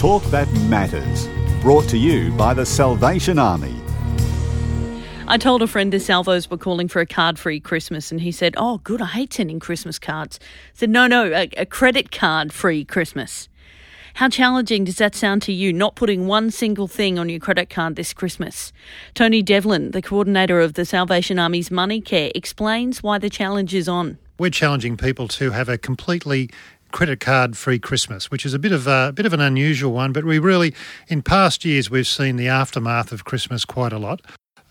Talk that matters. Brought to you by the Salvation Army. I told a friend the Salvos were calling for a card free Christmas, and he said, Oh, good, I hate sending Christmas cards. I said, No, no, a, a credit card free Christmas. How challenging does that sound to you, not putting one single thing on your credit card this Christmas? Tony Devlin, the coordinator of the Salvation Army's Money Care, explains why the challenge is on. We're challenging people to have a completely credit card free Christmas, which is a bit of a, a, bit of an unusual one, but we really in past years we've seen the aftermath of Christmas quite a lot.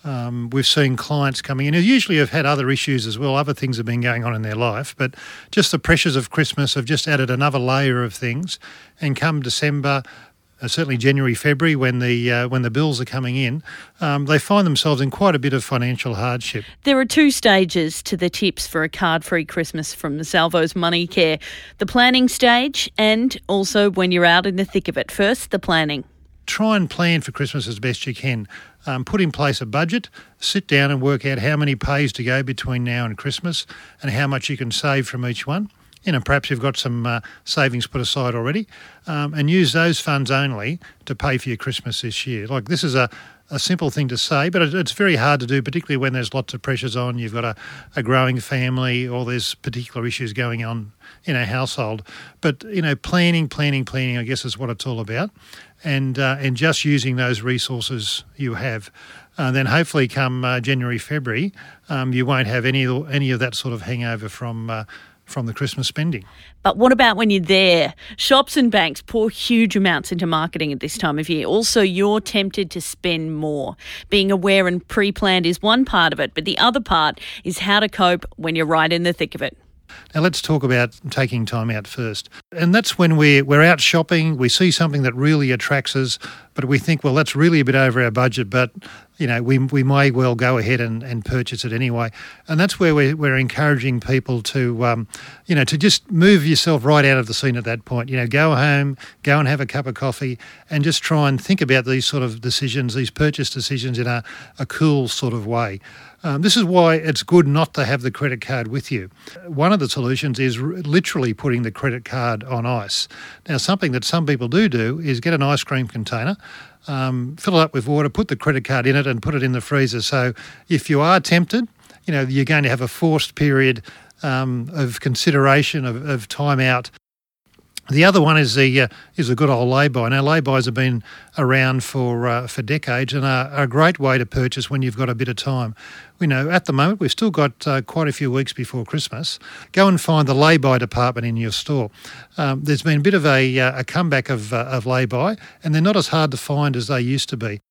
Um, we've seen clients coming in who usually have had other issues as well, other things have been going on in their life, but just the pressures of Christmas have just added another layer of things. And come December, uh, certainly January, February, when the uh, when the bills are coming in, um, they find themselves in quite a bit of financial hardship. There are two stages to the tips for a card-free Christmas from the Salvos Money Care: the planning stage, and also when you're out in the thick of it. First, the planning try and plan for Christmas as best you can. Um, put in place a budget, sit down and work out how many pays to go between now and Christmas and how much you can save from each one. You know, perhaps you've got some uh, savings put aside already, um, and use those funds only to pay for your Christmas this year. Like this is a, a simple thing to say, but it's very hard to do, particularly when there's lots of pressures on. You've got a, a growing family, or there's particular issues going on in a household. But you know, planning, planning, planning, I guess is what it's all about and uh, and just using those resources you have. Uh, then hopefully, come uh, January, February, um, you won't have any any of that sort of hangover from uh, from the Christmas spending. But what about when you're there? Shops and banks pour huge amounts into marketing at this time of year. Also, you're tempted to spend more. Being aware and pre planned is one part of it, but the other part is how to cope when you're right in the thick of it. Now let's talk about taking time out first. And that's when we're, we're out shopping, we see something that really attracts us, but we think, well, that's really a bit over our budget, but you know, we, we may well go ahead and, and purchase it anyway. And that's where we're, we're encouraging people to, um, you know, to just move yourself right out of the scene at that point. You know, go home, go and have a cup of coffee, and just try and think about these sort of decisions, these purchase decisions in a, a cool sort of way. Um, this is why it's good not to have the credit card with you. One of the solutions is r- literally putting the credit card on ice. Now, something that some people do do is get an ice cream container, um, fill it up with water, put the credit card in it, and put it in the freezer. So if you are tempted, you know, you're going to have a forced period um, of consideration, of, of time out the other one is the uh, is a good old lay-by. Now lay-bys have been around for uh, for decades and are, are, a great way to purchase when you've got a bit of time. We know at the moment we've still got uh, quite a few weeks before Christmas. Go and find the lay-by department in your store. Um, there's been a bit of a, uh, a comeback of uh, of lay-by, and they're not as hard to find as they used to be.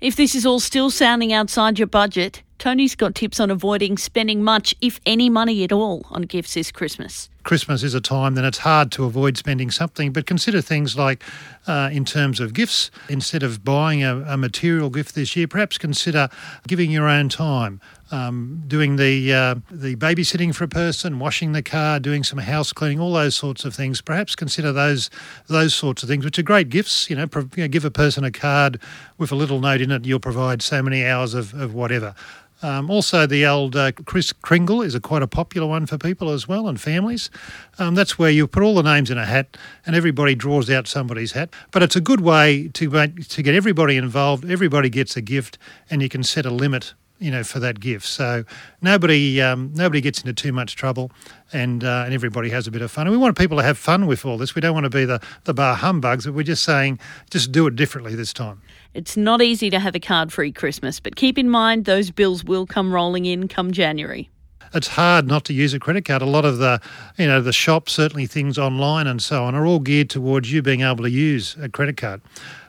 If this is all still sounding outside your budget, Tony's got tips on avoiding spending much, if any money at all, on gifts this Christmas. Christmas is a time then it's hard to avoid spending something, but consider things like uh, in terms of gifts, instead of buying a, a, material gift this year, perhaps consider giving your own time. Um, doing the uh, the babysitting for a person, washing the car, doing some house cleaning, all those sorts of things. Perhaps consider those those sorts of things, which are great gifts. You know, pro- you know give a person a card with a little note in it. You'll provide so many hours of, of whatever. Um, also, the old uh, Kris Kringle is a quite a popular one for people as well and families. Um, that's where you put all the names in a hat and everybody draws out somebody's hat. But it's a good way to to get everybody involved. Everybody gets a gift, and you can set a limit you know, for that gift. So nobody um, nobody gets into too much trouble, and uh, and everybody has a bit of fun. And we want people to have fun with all this. We don't want to be the the bah humbugs. But we're just saying, just do it differently this time. It's not easy to have a card-free Christmas, but keep in mind those bills will come rolling in come January it's hard not to use a credit card. A lot of the, you know, the shops, certainly things online and so on, are all geared towards you being able to use a credit card.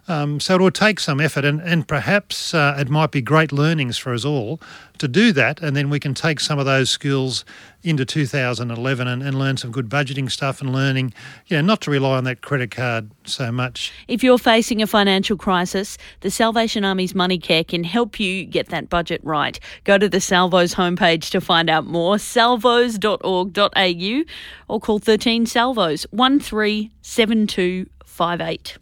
Um, so it will take some effort, and, and perhaps uh, it might be great learnings for us all to do that, and then we can take some of those skills into 2011 and, and learn some good budgeting stuff and learning, you know, not to rely on that credit card so much. If you're facing a financial crisis, the Salvation Army's Money Care can help you get that budget right. Go to the Salvos homepage to find out more, salvos.org.au, or call 13 Salvos 137258.